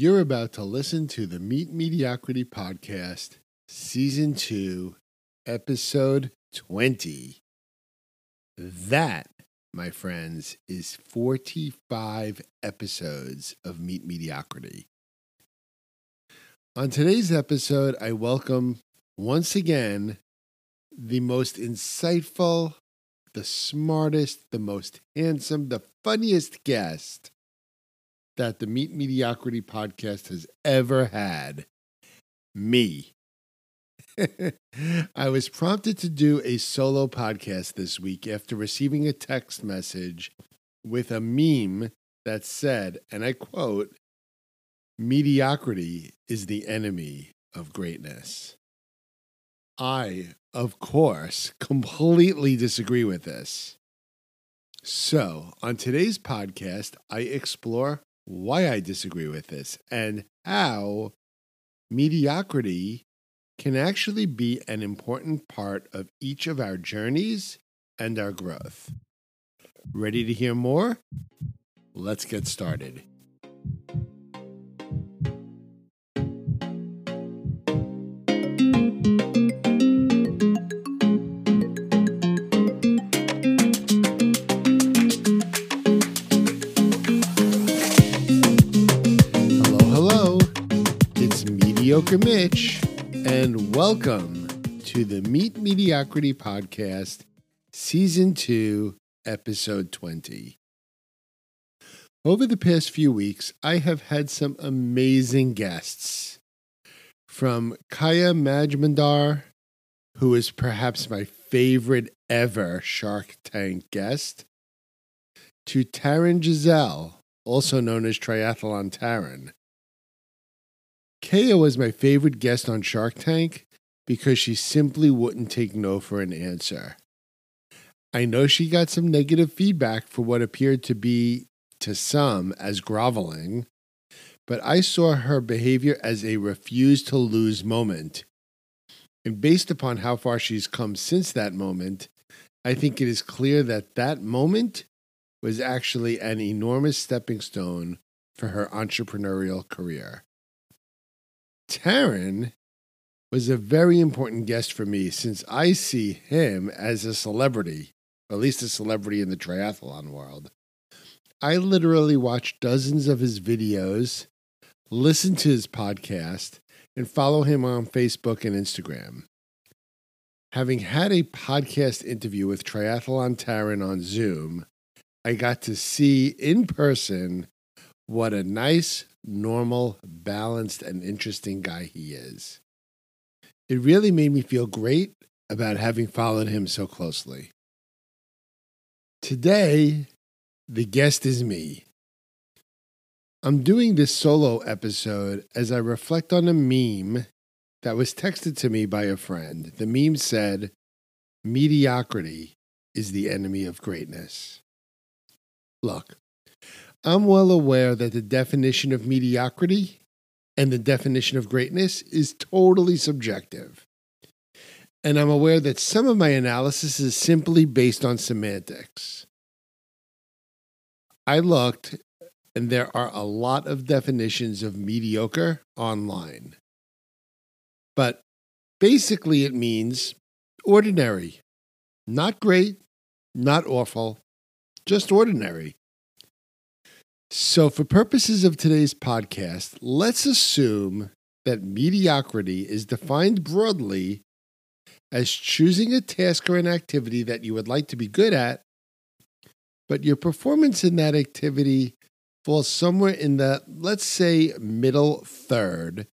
You're about to listen to the Meet Mediocrity Podcast, Season 2, Episode 20. That, my friends, is 45 episodes of Meet Mediocrity. On today's episode, I welcome once again the most insightful, the smartest, the most handsome, the funniest guest that the Meet Mediocrity podcast has ever had me. I was prompted to do a solo podcast this week after receiving a text message with a meme that said, and I quote, mediocrity is the enemy of greatness. I, of course, completely disagree with this. So, on today's podcast, I explore why I disagree with this and how mediocrity can actually be an important part of each of our journeys and our growth. Ready to hear more? Let's get started. Mediocre Mitch, and welcome to the Meet Mediocrity Podcast, Season 2, Episode 20. Over the past few weeks, I have had some amazing guests. From Kaya Majmundar, who is perhaps my favorite ever Shark Tank guest, to Taren Gesell, also known as Triathlon Taren. Kaya was my favorite guest on Shark Tank because she simply wouldn't take no for an answer. I know she got some negative feedback for what appeared to be, to some, as groveling, but I saw her behavior as a refuse to lose moment. And based upon how far she's come since that moment, I think it is clear that that moment was actually an enormous stepping stone for her entrepreneurial career. Taren was a very important guest for me since I see him as a celebrity, at least a celebrity in the triathlon world. I literally watch dozens of his videos, listen to his podcast, and follow him on Facebook and Instagram. Having had a podcast interview with Triathlon Taren on Zoom, I got to see in person what a nice, normal, balanced, and interesting guy he is. It really made me feel great about having followed him so closely. Today, the guest is me. I'm doing this solo episode as I reflect on a meme that was texted to me by a friend. The meme said, Mediocrity is the enemy of greatness. Look, I'm well aware that the definition of mediocrity and the definition of greatness is totally subjective. And I'm aware that some of my analysis is simply based on semantics. I looked, and there are a lot of definitions of mediocre online. But basically, it means ordinary, not great, not awful, just ordinary. So, for purposes of today's podcast, let's assume that mediocrity is defined broadly as choosing a task or an activity that you would like to be good at, but your performance in that activity falls somewhere in the, let's say, middle third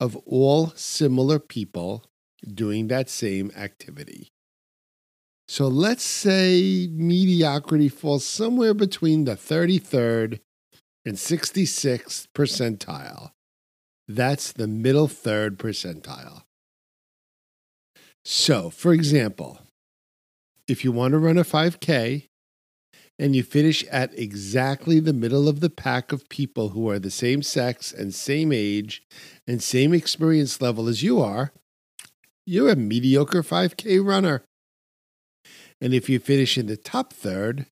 of all similar people doing that same activity. So let's say mediocrity falls somewhere between the 33rd and 66th percentile. That's the middle third percentile. So, for example, if you want to run a 5K and you finish at exactly the middle of the pack of people who are the same sex and same age and same experience level as you are, you're a mediocre 5K runner. And if you finish in the top third,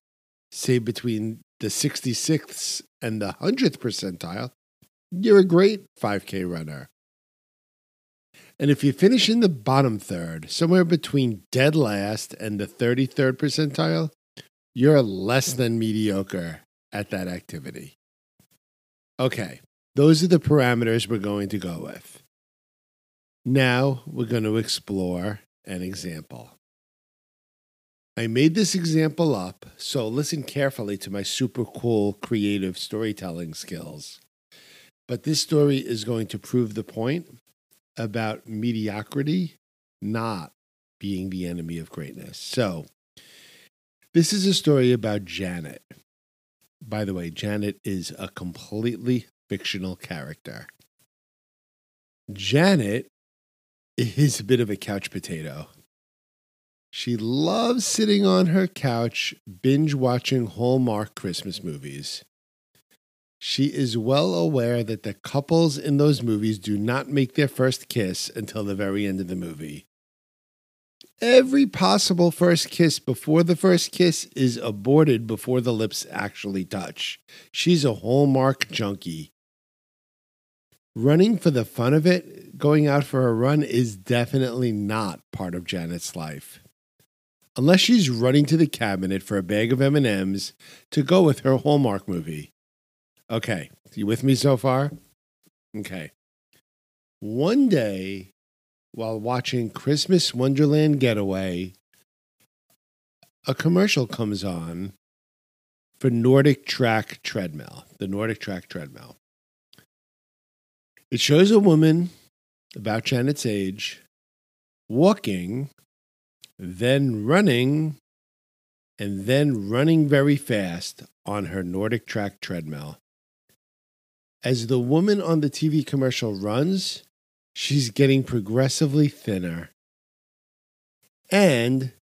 say between the 66th and the 100th percentile, you're a great 5K runner. And if you finish in the bottom third, somewhere between dead last and the 33rd percentile, you're less than mediocre at that activity. Okay, those are the parameters we're going to go with. Now we're going to explore an example. I made this example up, so listen carefully to my super cool creative storytelling skills. But this story is going to prove the point about mediocrity not being the enemy of greatness. So, this is a story about Janet. By the way, Janet is a completely fictional character. Janet is a bit of a couch potato. She loves sitting on her couch, binge watching Hallmark Christmas movies. She is well aware that the couples in those movies do not make their first kiss until the very end of the movie. Every possible first kiss before the first kiss is aborted before the lips actually touch. She's a Hallmark junkie. Running for the fun of it, going out for a run, is definitely not part of Janet's life unless she's running to the cabinet for a bag of M&Ms to go with her Hallmark movie. Okay, you with me so far? Okay. One day, while watching Christmas Wonderland Getaway, a commercial comes on for NordicTrack Treadmill, the NordicTrack Treadmill. It shows a woman about Janet's age walking then running, and then running very fast on her NordicTrack treadmill. As the woman on the TV commercial runs, she's getting progressively thinner. And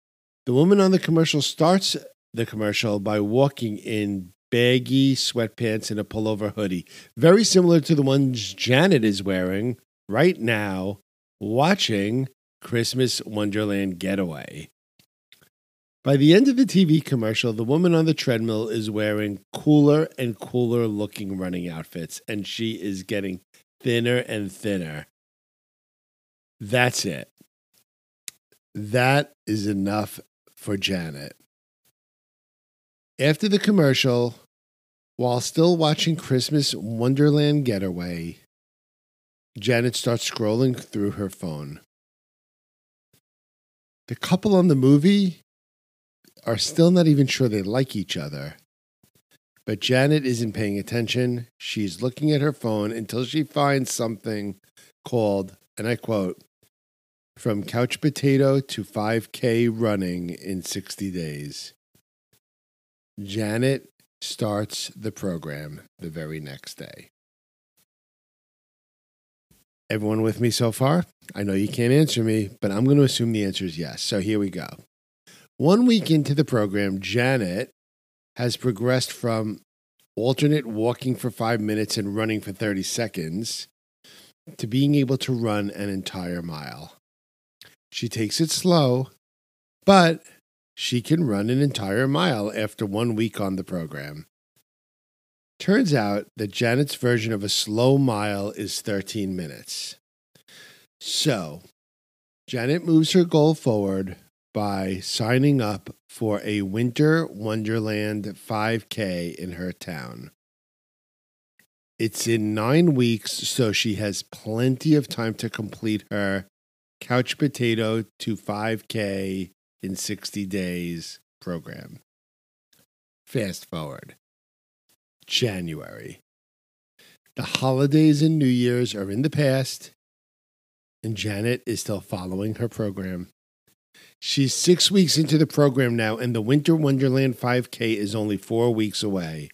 the woman on the commercial starts the commercial by walking in baggy sweatpants and a pullover hoodie, very similar to the ones Janet is wearing right now, watching Christmas Wonderland Getaway. By the end of the TV commercial, the woman on the treadmill is wearing cooler and cooler looking running outfits, and she is getting thinner and thinner. That's it. That is enough for Janet. After the commercial, while still watching Christmas Wonderland Getaway, Janet starts scrolling through her phone the couple on the movie are still not even sure they like each other. But Janet isn't paying attention. She's looking at her phone until she finds something called, and I quote, From Couch Potato to 5K Running in 60 Days. Janet starts the program the very next day. Everyone with me so far? I know you can't answer me, but I'm going to assume the answer is yes. So here we go. One week into the program, Janet has progressed from alternate walking for five minutes and running for 30 seconds to being able to run an entire mile. She takes it slow, but she can run an entire mile after one week on the program. Turns out that Janet's version of a slow mile is 13 minutes. So, Janet moves her goal forward by signing up for a Winter Wonderland 5K in her town. It's in nine weeks, so she has plenty of time to complete her Couch Potato to 5K in 60 days program. Fast forward. January. The holidays and New Year's are in the past, and Janet is still following her program. She's six weeks into the program now, and the Winter Wonderland 5K is only four weeks away.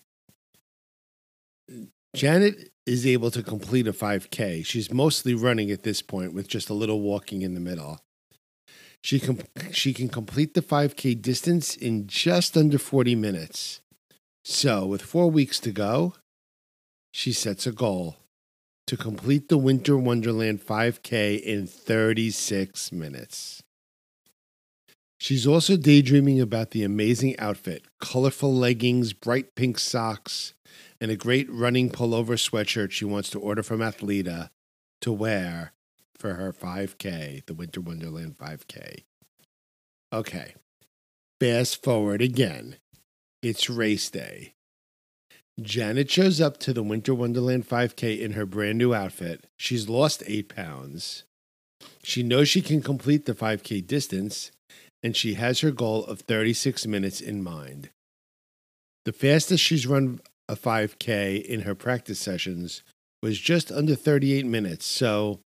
Janet is able to complete a 5K. She's mostly running at this point with just a little walking in the middle. She can, she can complete the 5K distance in just under 40 minutes. So, with four weeks to go, she sets a goal to complete the Winter Wonderland 5K in 36 minutes. She's also daydreaming about the amazing outfit colorful leggings, bright pink socks, and a great running pullover sweatshirt she wants to order from Athleta to wear for her 5K, the Winter Wonderland 5K. Okay, fast forward again. It's race day. Janet shows up to the Winter Wonderland 5K in her brand new outfit. She's lost eight pounds. She knows she can complete the 5K distance, and she has her goal of 36 minutes in mind. The fastest she's run a 5K in her practice sessions was just under 38 minutes, so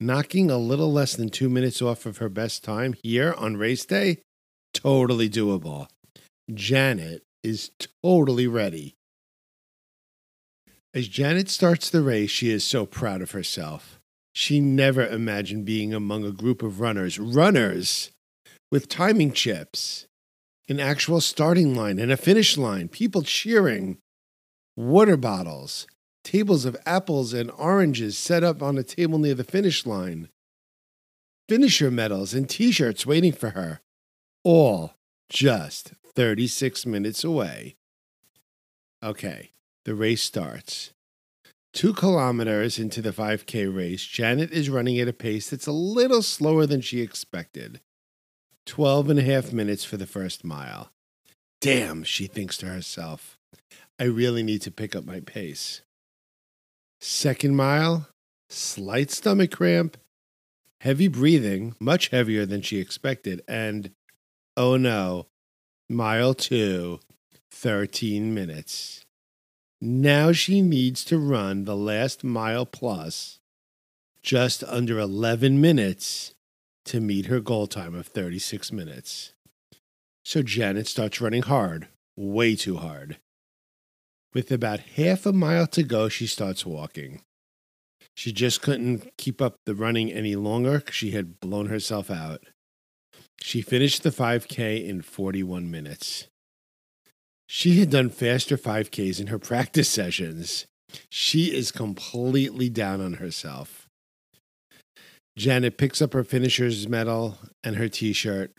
knocking a little less than two minutes off of her best time here on race day, totally doable. Janet is totally ready. As Janet starts the race, she is so proud of herself. She never imagined being among a group of runners, runners with timing chips, an actual starting line and a finish line, people cheering, water bottles, tables of apples and oranges set up on a table near the finish line, finisher medals and t shirts waiting for her, all just 36 minutes away. Okay, the race starts. Two kilometers into the 5K race, Janet is running at a pace that's a little slower than she expected. 12 and a half minutes for the first mile. Damn, she thinks to herself. I really need to pick up my pace. Second mile, slight stomach cramp, heavy breathing, much heavier than she expected, and oh no, mile two, 13 minutes. Now she needs to run the last mile plus just under 11 minutes to meet her goal time of 36 minutes. So Janet starts running hard, way too hard. With about half a mile to go, she starts walking. She just couldn't keep up the running any longer because she had blown herself out. She finished the 5K in 41 minutes. She had done faster 5Ks in her practice sessions. She is completely down on herself. Janet picks up her finisher's medal and her t shirt,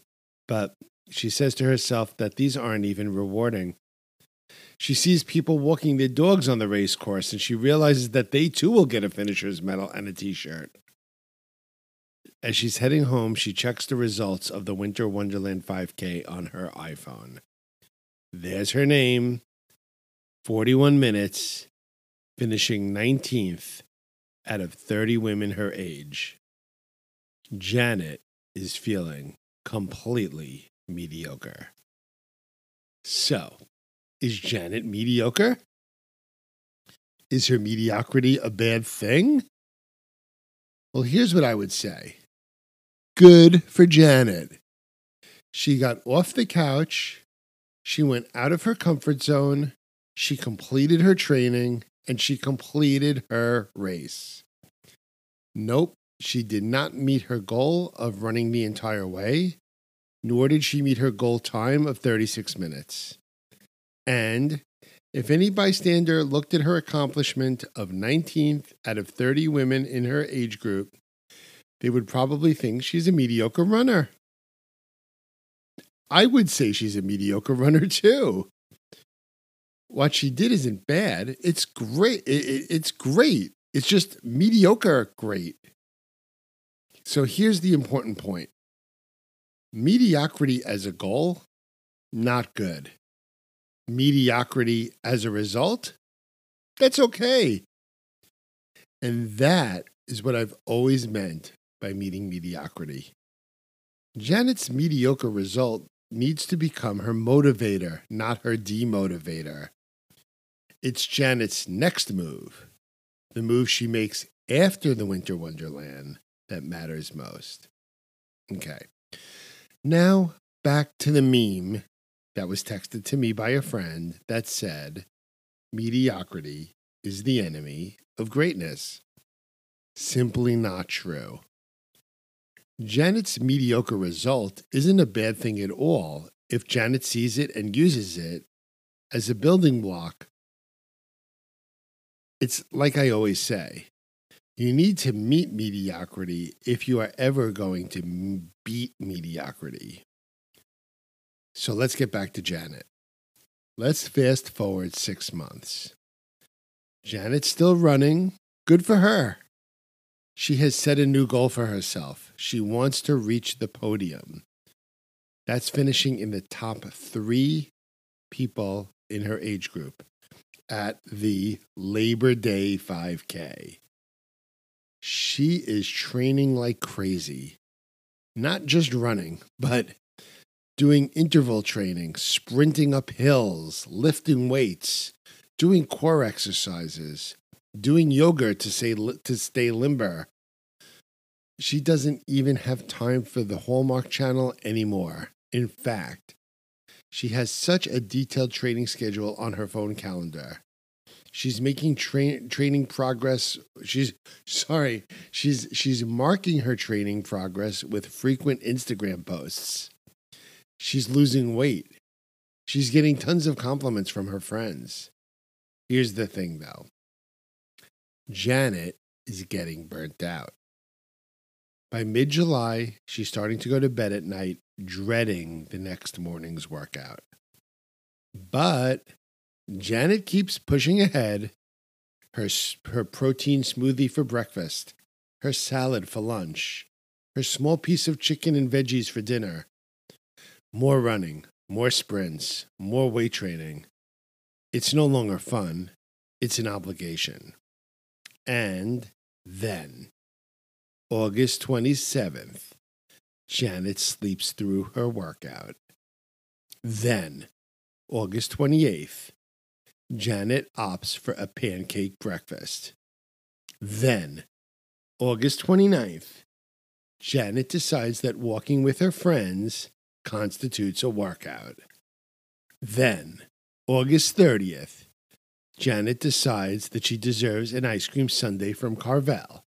but she says to herself that these aren't even rewarding. She sees people walking their dogs on the race course and she realizes that they too will get a finisher's medal and a t shirt. As she's heading home, she checks the results of the Winter Wonderland 5K on her iPhone. There's her name 41 minutes, finishing 19th out of 30 women her age. Janet is feeling completely mediocre. So, is Janet mediocre? Is her mediocrity a bad thing? Well, here's what I would say good for Janet. She got off the couch, she went out of her comfort zone, she completed her training, and she completed her race. Nope, she did not meet her goal of running the entire way, nor did she meet her goal time of 36 minutes. And if any bystander looked at her accomplishment of 19th out of 30 women in her age group, they would probably think she's a mediocre runner. I would say she's a mediocre runner too. What she did isn't bad. It's great. it's great. It's just mediocre great. So here's the important point mediocrity as a goal, not good mediocrity as a result, that's okay. And that is what I've always meant by meeting mediocrity. Janet's mediocre result needs to become her motivator, not her demotivator. It's Janet's next move, the move she makes after the Winter Wonderland, that matters most. Okay. Now back to the meme that was texted to me by a friend that said, Mediocrity is the enemy of greatness. Simply not true. Janet's mediocre result isn't a bad thing at all if Janet sees it and uses it as a building block. It's like I always say you need to meet mediocrity if you are ever going to beat mediocrity. So let's get back to Janet. Let's fast forward six months. Janet's still running. Good for her. She has set a new goal for herself. She wants to reach the podium. That's finishing in the top three people in her age group at the Labor Day 5K. She is training like crazy, not just running, but doing interval training, sprinting up hills, lifting weights, doing core exercises, doing yoga to say to stay limber. She doesn't even have time for the Hallmark channel anymore. In fact, she has such a detailed training schedule on her phone calendar. She's making tra- training progress. She's sorry, she's she's marking her training progress with frequent Instagram posts. She's losing weight. She's getting tons of compliments from her friends. Here's the thing though. Janet is getting burnt out. By mid July, she's starting to go to bed at night, dreading the next morning's workout. But Janet keeps pushing ahead her, her protein smoothie for breakfast, her salad for lunch, her small piece of chicken and veggies for dinner. More running, more sprints, more weight training. It's no longer fun, it's an obligation. And then, August 27th, Janet sleeps through her workout. Then, August 28th, Janet opts for a pancake breakfast. Then, August 29th, Janet decides that walking with her friends constitutes a workout. Then, August 30th, Janet decides that she deserves an ice cream sundae from Carvel.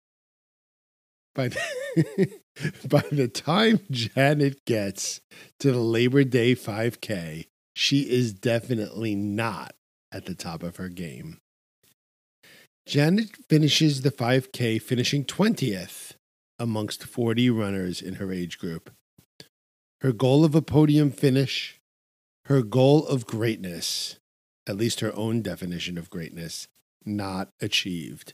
By the, by the time Janet gets to the Labor Day 5K, she is definitely not at the top of her game. Janet finishes the 5K, finishing 20th amongst 40 runners in her age group. Her goal of a podium finish, her goal of greatness, at least her own definition of greatness, not achieved.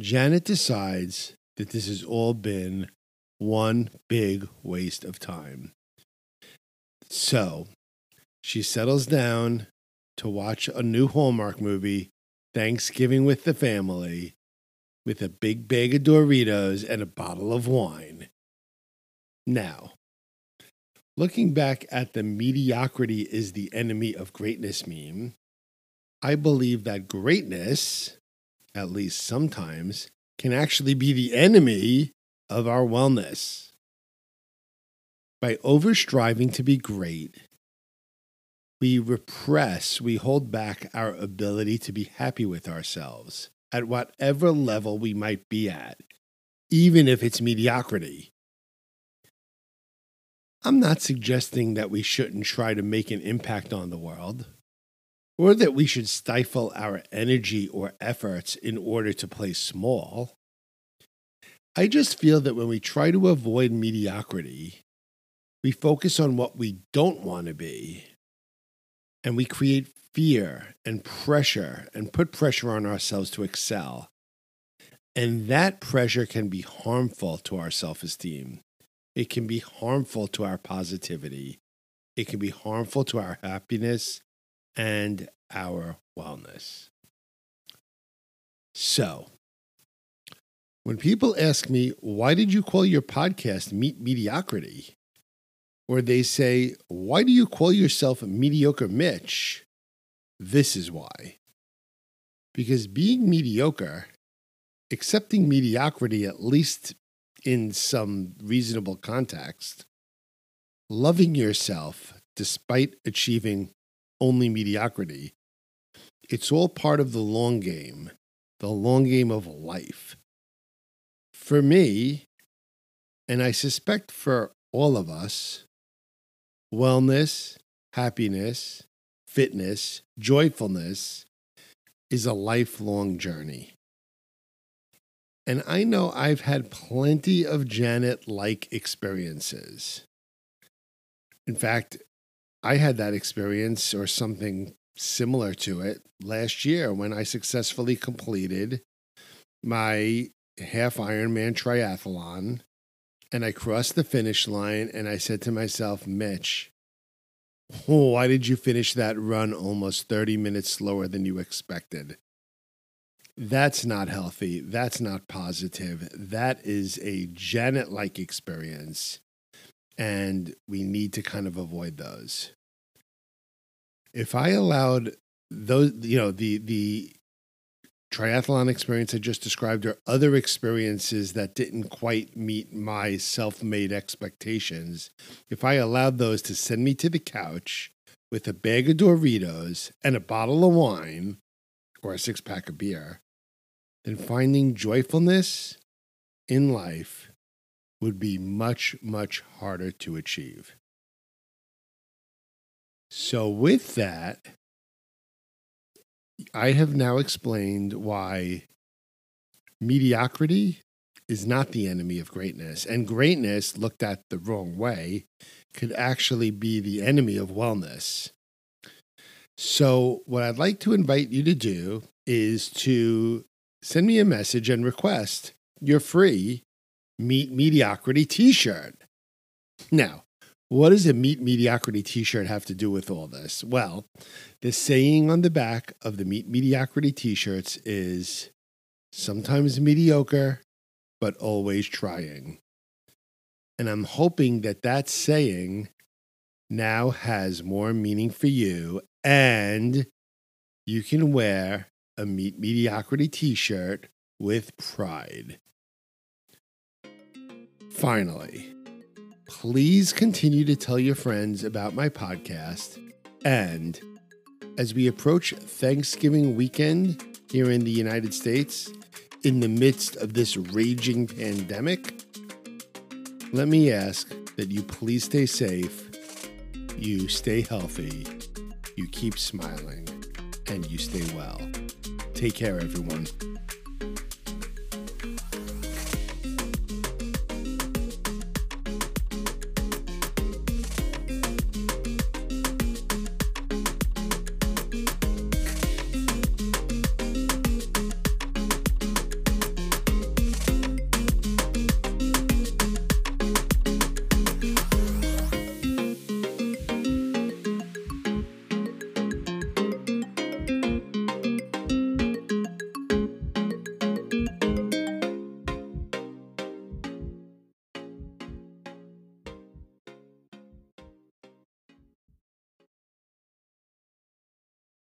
Janet decides that this has all been one big waste of time. So she settles down to watch a new Hallmark movie, Thanksgiving with the Family, with a big bag of Doritos and a bottle of wine. Now, Looking back at the mediocrity is the enemy of greatness meme, I believe that greatness, at least sometimes, can actually be the enemy of our wellness. By over striving to be great, we repress, we hold back our ability to be happy with ourselves at whatever level we might be at, even if it's mediocrity. I'm not suggesting that we shouldn't try to make an impact on the world, or that we should stifle our energy or efforts in order to play small. I just feel that when we try to avoid mediocrity, we focus on what we don't want to be, and we create fear and pressure and put pressure on ourselves to excel. And that pressure can be harmful to our self esteem it can be harmful to our positivity. It can be harmful to our happiness and our wellness. So, when people ask me, why did you call your podcast Meet Mediocrity? Or they say, why do you call yourself Mediocre Mitch? This is why. Because being mediocre, accepting mediocrity, at least in some reasonable context, loving yourself despite achieving only mediocrity, it's all part of the long game, the long game of life. For me, and I suspect for all of us, wellness, happiness, fitness, joyfulness is a lifelong journey. And I know I've had plenty of Janet like experiences. In fact, I had that experience or something similar to it last year when I successfully completed my half Ironman triathlon and I crossed the finish line and I said to myself, Mitch, why did you finish that run almost 30 minutes slower than you expected? That's not healthy. That's not positive. That is a Janet like experience. And we need to kind of avoid those. If I allowed those, you know, the, the, triathlon experience I just described or other experiences that didn't quite meet my self made expectations, if I allowed those to send me to the couch with a bag of Doritos and a bottle of wine or a six pack of beer, then finding joyfulness in life would be much, much harder to achieve. So, with that, I have now explained why mediocrity is not the enemy of greatness, and greatness, looked at the wrong way, could actually be the enemy of wellness. So, what I'd like to invite you to do is to send me a message and request your free Meet Mediocrity t shirt. Now, what does a Meet Mediocrity t shirt have to do with all this? Well, the saying on the back of the Meet Mediocrity t shirts is sometimes mediocre, but always trying. And I'm hoping that that saying now has more meaning for you and you can wear a Meet Mediocrity t shirt with pride. Finally, please continue to tell your friends about my podcast. And as we approach Thanksgiving weekend here in the United States, in the midst of this raging pandemic, let me ask that you please stay safe, you stay healthy, you keep smiling, and you stay well. Take care, everyone.